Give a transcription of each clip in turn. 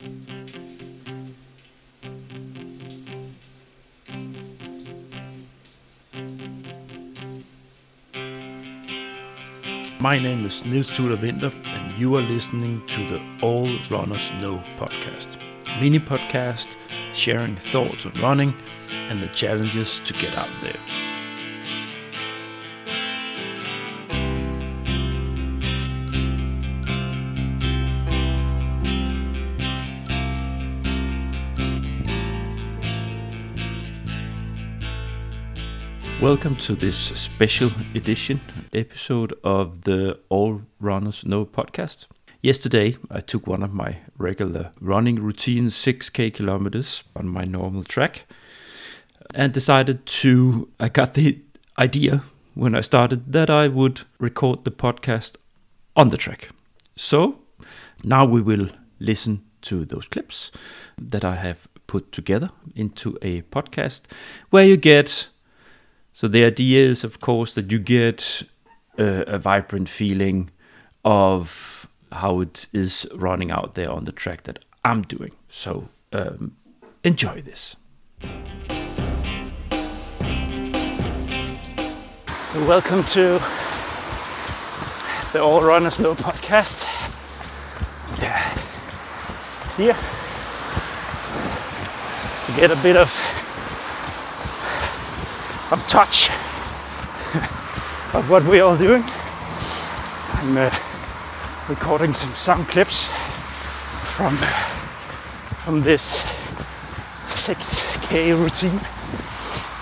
My name is Nils Tudor Winter, and you are listening to the All Runners Know podcast. Mini podcast sharing thoughts on running and the challenges to get out there. Welcome to this special edition episode of the All Runners Know podcast. Yesterday, I took one of my regular running routines, 6k kilometers on my normal track, and decided to. I got the idea when I started that I would record the podcast on the track. So now we will listen to those clips that I have put together into a podcast where you get so the idea is, of course, that you get a, a vibrant feeling of how it is running out there on the track that I'm doing. So um, enjoy this. So welcome to the All Runners Know podcast. Yeah. Here to get a bit of of touch of what we're all doing. I'm uh, recording some sound clips from from this 6k routine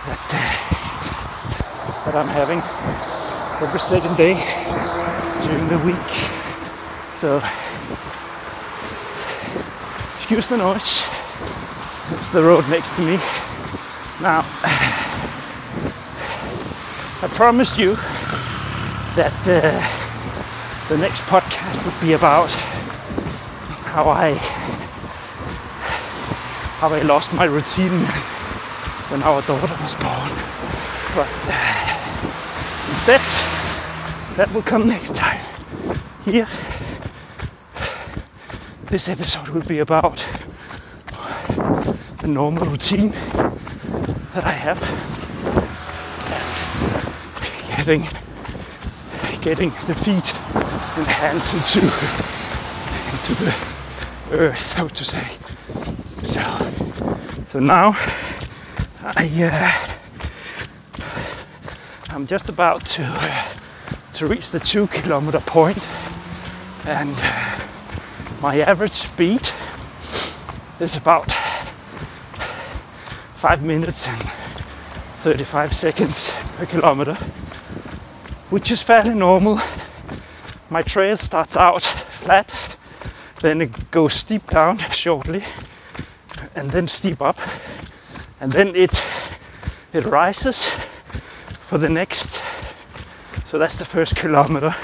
that uh, that I'm having every second day during the week. So excuse the noise. It's the road next to me. Now promised you that uh, the next podcast would be about how I how I lost my routine when our daughter was born. But uh, instead, that will come next time. Here, this episode will be about the normal routine that I have getting getting the feet and hands into into the earth, so to say. So so now I uh, I'm just about to uh, to reach the two kilometer point, and uh, my average speed is about five minutes and 35 seconds per kilometer which is fairly normal. My trail starts out flat, then it goes steep down shortly, and then steep up, and then it it rises for the next. So that's the first kilometer.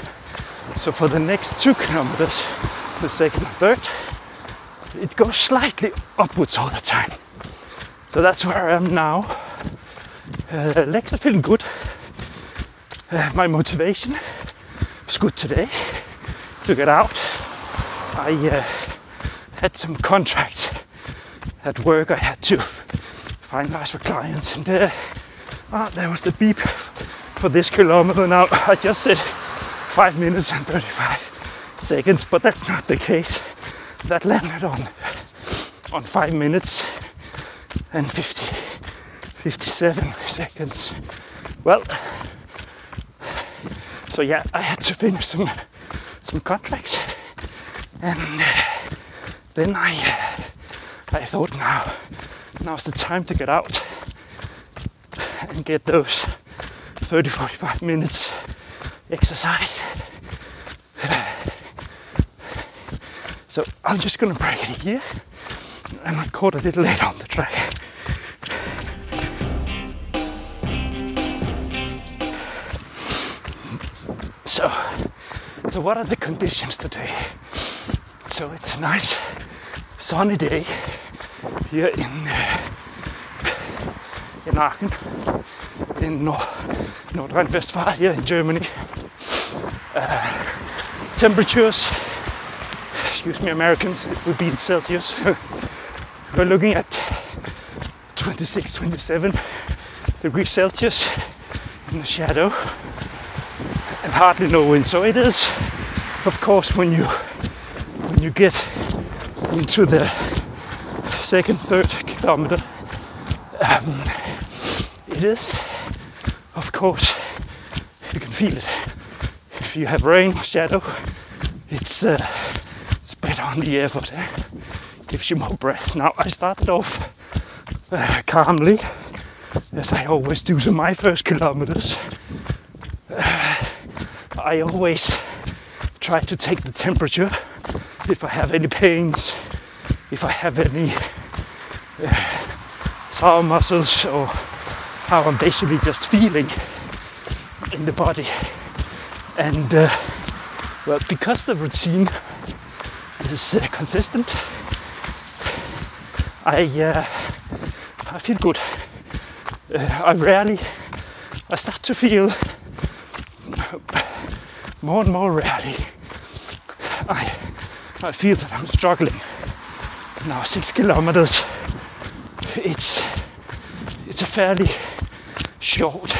So for the next two kilometers, the second and third, it goes slightly upwards all the time. So that's where I am now. Uh, legs are feeling good uh, my motivation was good today to get out. I uh, had some contracts at work I had to finalize for clients, and uh, ah, there was the beep for this kilometer. Now I just said five minutes and 35 seconds, but that's not the case. That landed on on five minutes and 50, 57 seconds. Well, so yeah, I had to finish some some contracts, and uh, then I uh, I thought now now's the time to get out and get those 30 45 minutes exercise. So I'm just gonna break it here and record a little later on the track. So what are the conditions today? So it's a nice sunny day here in uh, in Aachen, in North here in Germany. Uh, temperatures excuse me, Americans, it would be in Celsius. We're looking at 26, 27 degrees Celsius in the shadow and hardly no wind. So it is, of course, when you when you get into the second, third kilometer, um, it is, of course, you can feel it. If you have rain or shadow, it's uh, it's better on the effort. Eh? Gives you more breath. Now I started off uh, calmly, as I always do to my first kilometers. Uh, I always try to take the temperature if I have any pains, if I have any uh, sore muscles, or how I'm basically just feeling in the body. And uh, well, because the routine is uh, consistent, I uh, I feel good. Uh, I rarely, I start to feel more and more rarely. I I feel that I'm struggling. Now six kilometers. It's it's a fairly short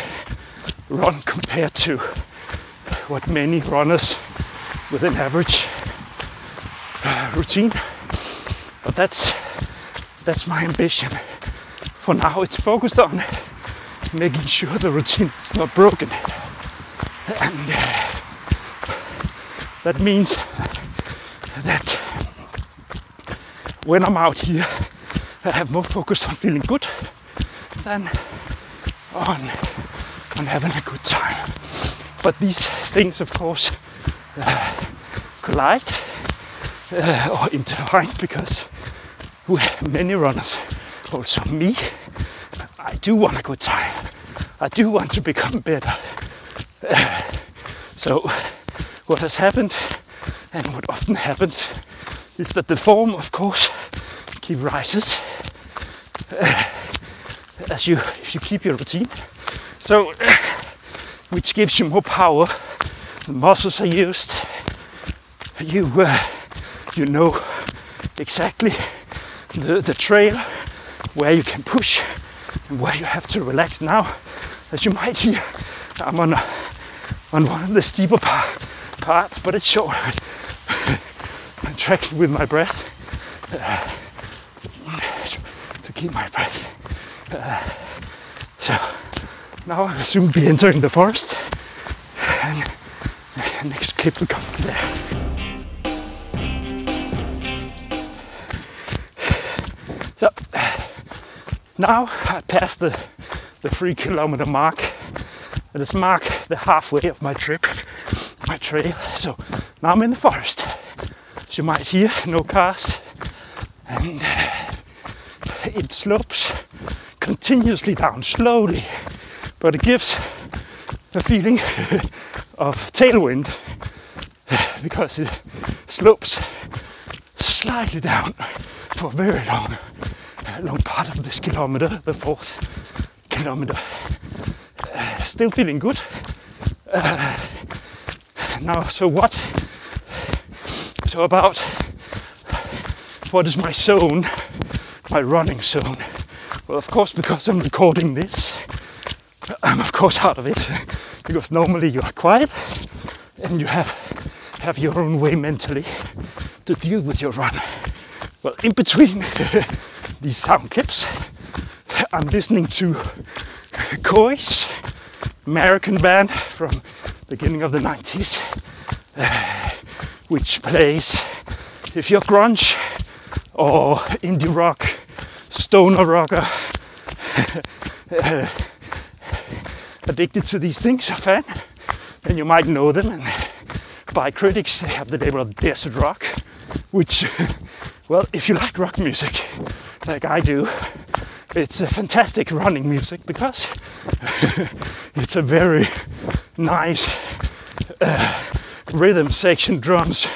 run compared to what many runners with an average uh, routine. But that's that's my ambition. For now, it's focused on making sure the routine is not broken, and uh, that means that when I'm out here, I have more focus on feeling good than on on having a good time. But these things, of course, uh, collide uh, or intertwine because we many runners, also me, I do want a good time. I do want to become better. Uh, so, what has happened and what often happens is that the form, of course, keep rises uh, as you if you keep your routine. So, uh, which gives you more power. The muscles are used. You uh, you know exactly the, the trail where you can push and where you have to relax. Now, as you might hear, I'm on a, on one of the steeper part, parts, but it's short. I'm tracking with my breath uh, to keep my breath. Uh, so now I'll soon be entering the forest, and next clip will come from there. So now I passed the, the three kilometer mark. It is mark the halfway of my trip, my trail. So now I'm in the forest. As you might hear, no cars. And it slopes continuously down, slowly. But it gives a feeling of tailwind because it slopes slightly down for a very long long part of this kilometer, the fourth kilometer. Uh, still feeling good. Uh, now, so what? So about what is my zone, my running zone? Well, of course, because I'm recording this, I'm of course out of it because normally you are quiet and you have have your own way mentally to deal with your run. Well, in between these sound clips. I'm listening to Kyuss, American band from beginning of the 90s, uh, which plays if you're grunge or indie rock, stoner rocker, uh, addicted to these things, a fan, then you might know them. And by critics, they have the label of desert rock, which, well, if you like rock music, like I do, it's a fantastic running music because it's a very nice uh, rhythm section drums,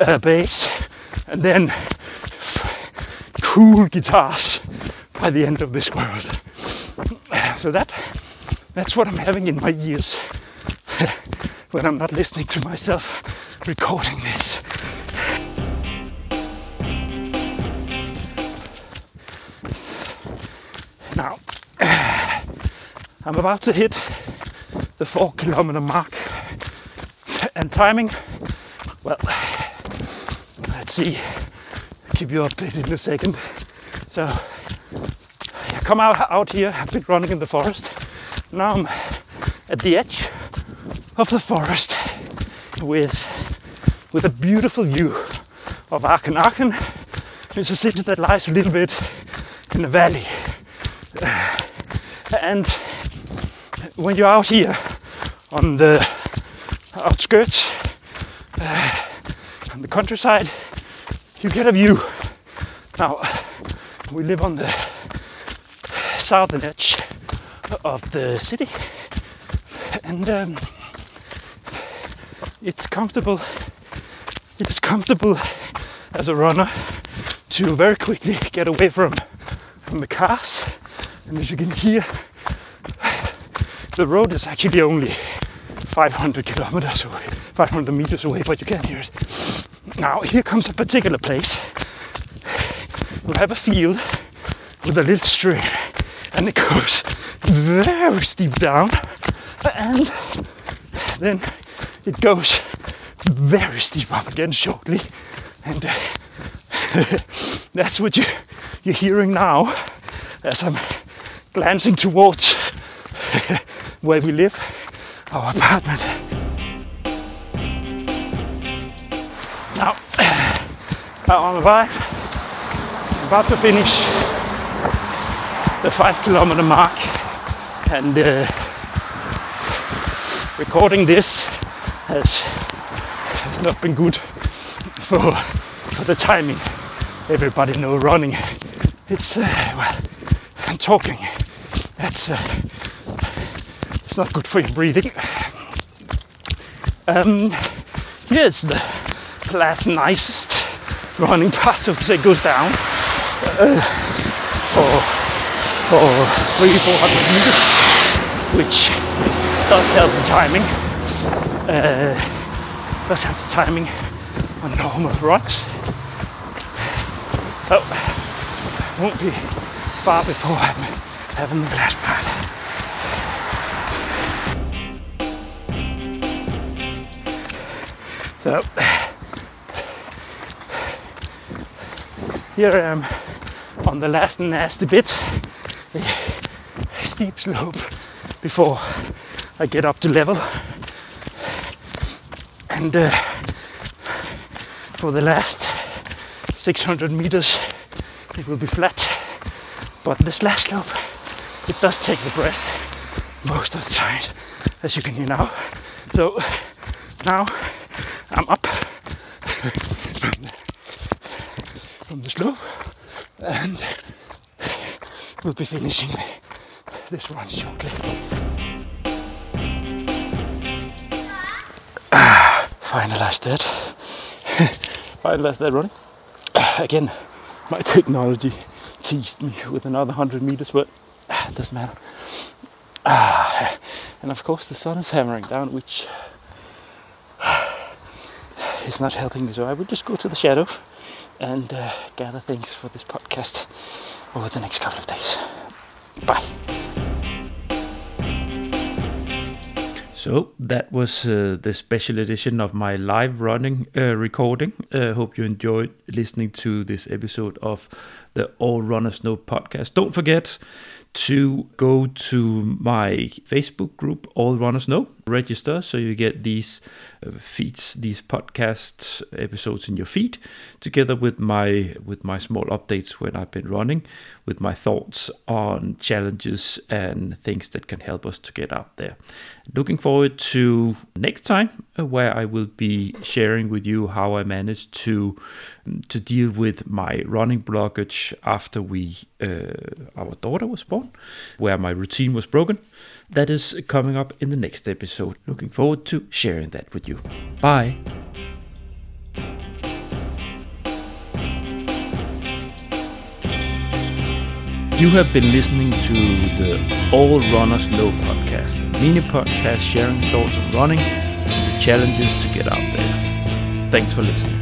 uh, bass, and then cool guitars by the end of this world. So that that's what I'm having in my ears when I'm not listening to myself recording this. Now I'm about to hit the four kilometer mark and timing. Well, let's see. Keep you updated in a second. So, I come out out here. I've been running in the forest. Now I'm at the edge of the forest with with a beautiful view of Aachen. Aachen is a city that lies a little bit in a valley. Uh, and when you're out here on the outskirts, uh, on the countryside, you get a view. Now, we live on the southern edge of the city, and um, it's comfortable. It is comfortable as a runner to very quickly get away from from the cars. And as you can hear, the road is actually only 500 kilometers away, 500 meters away, but you can hear it. Now, here comes a particular place. We'll have a field with a little stream, and it goes very steep down, and then it goes very steep up again shortly, and uh, that's what you, you're hearing now as I'm glancing towards where we live, our apartment. Now, I'm about, about to finish the five kilometer mark and uh, recording this has, has not been good for, for the timing. Everybody know running. It's, uh, well, I'm talking. That's, uh, not good for your breathing. Um, here's the last nicest running path, to say, goes down uh, for, for three, four hundred meters, which does help the timing. Uh, does help the timing on normal runs. Oh, won't be far before I'm having the last part. So here I am on the last nasty bit, steep slope before I get up to level. And uh, for the last 600 meters, it will be flat. But this last slope, it does take the breath most of the time, as you can hear now. So now from the slope and we'll be finishing this run shortly. Finalized that. Finalized that running. Again, my technology teased me with another 100 meters, but it doesn't matter. Ah, and of course, the sun is hammering down, which is not helping me. So I will just go to the shadow and uh, gather things for this podcast over the next couple of days. Bye. So that was uh, the special edition of my live running uh, recording. Uh, hope you enjoyed listening to this episode of the All Runners Know podcast. Don't forget to go to my Facebook group, All Runners Know, register so you get these uh, feeds, these podcast episodes in your feed, together with my with my small updates when I've been running, with my thoughts on challenges and things that can help us to get out there. Looking forward to next time, uh, where I will be sharing with you how I managed to to deal with my running blockage after we uh, our daughter was born, where my routine was broken. That is coming up in the next episode. Looking forward to sharing that with you. Bye. You have been listening to the All Runners Know podcast, a mini podcast sharing thoughts on running and the challenges to get out there. Thanks for listening.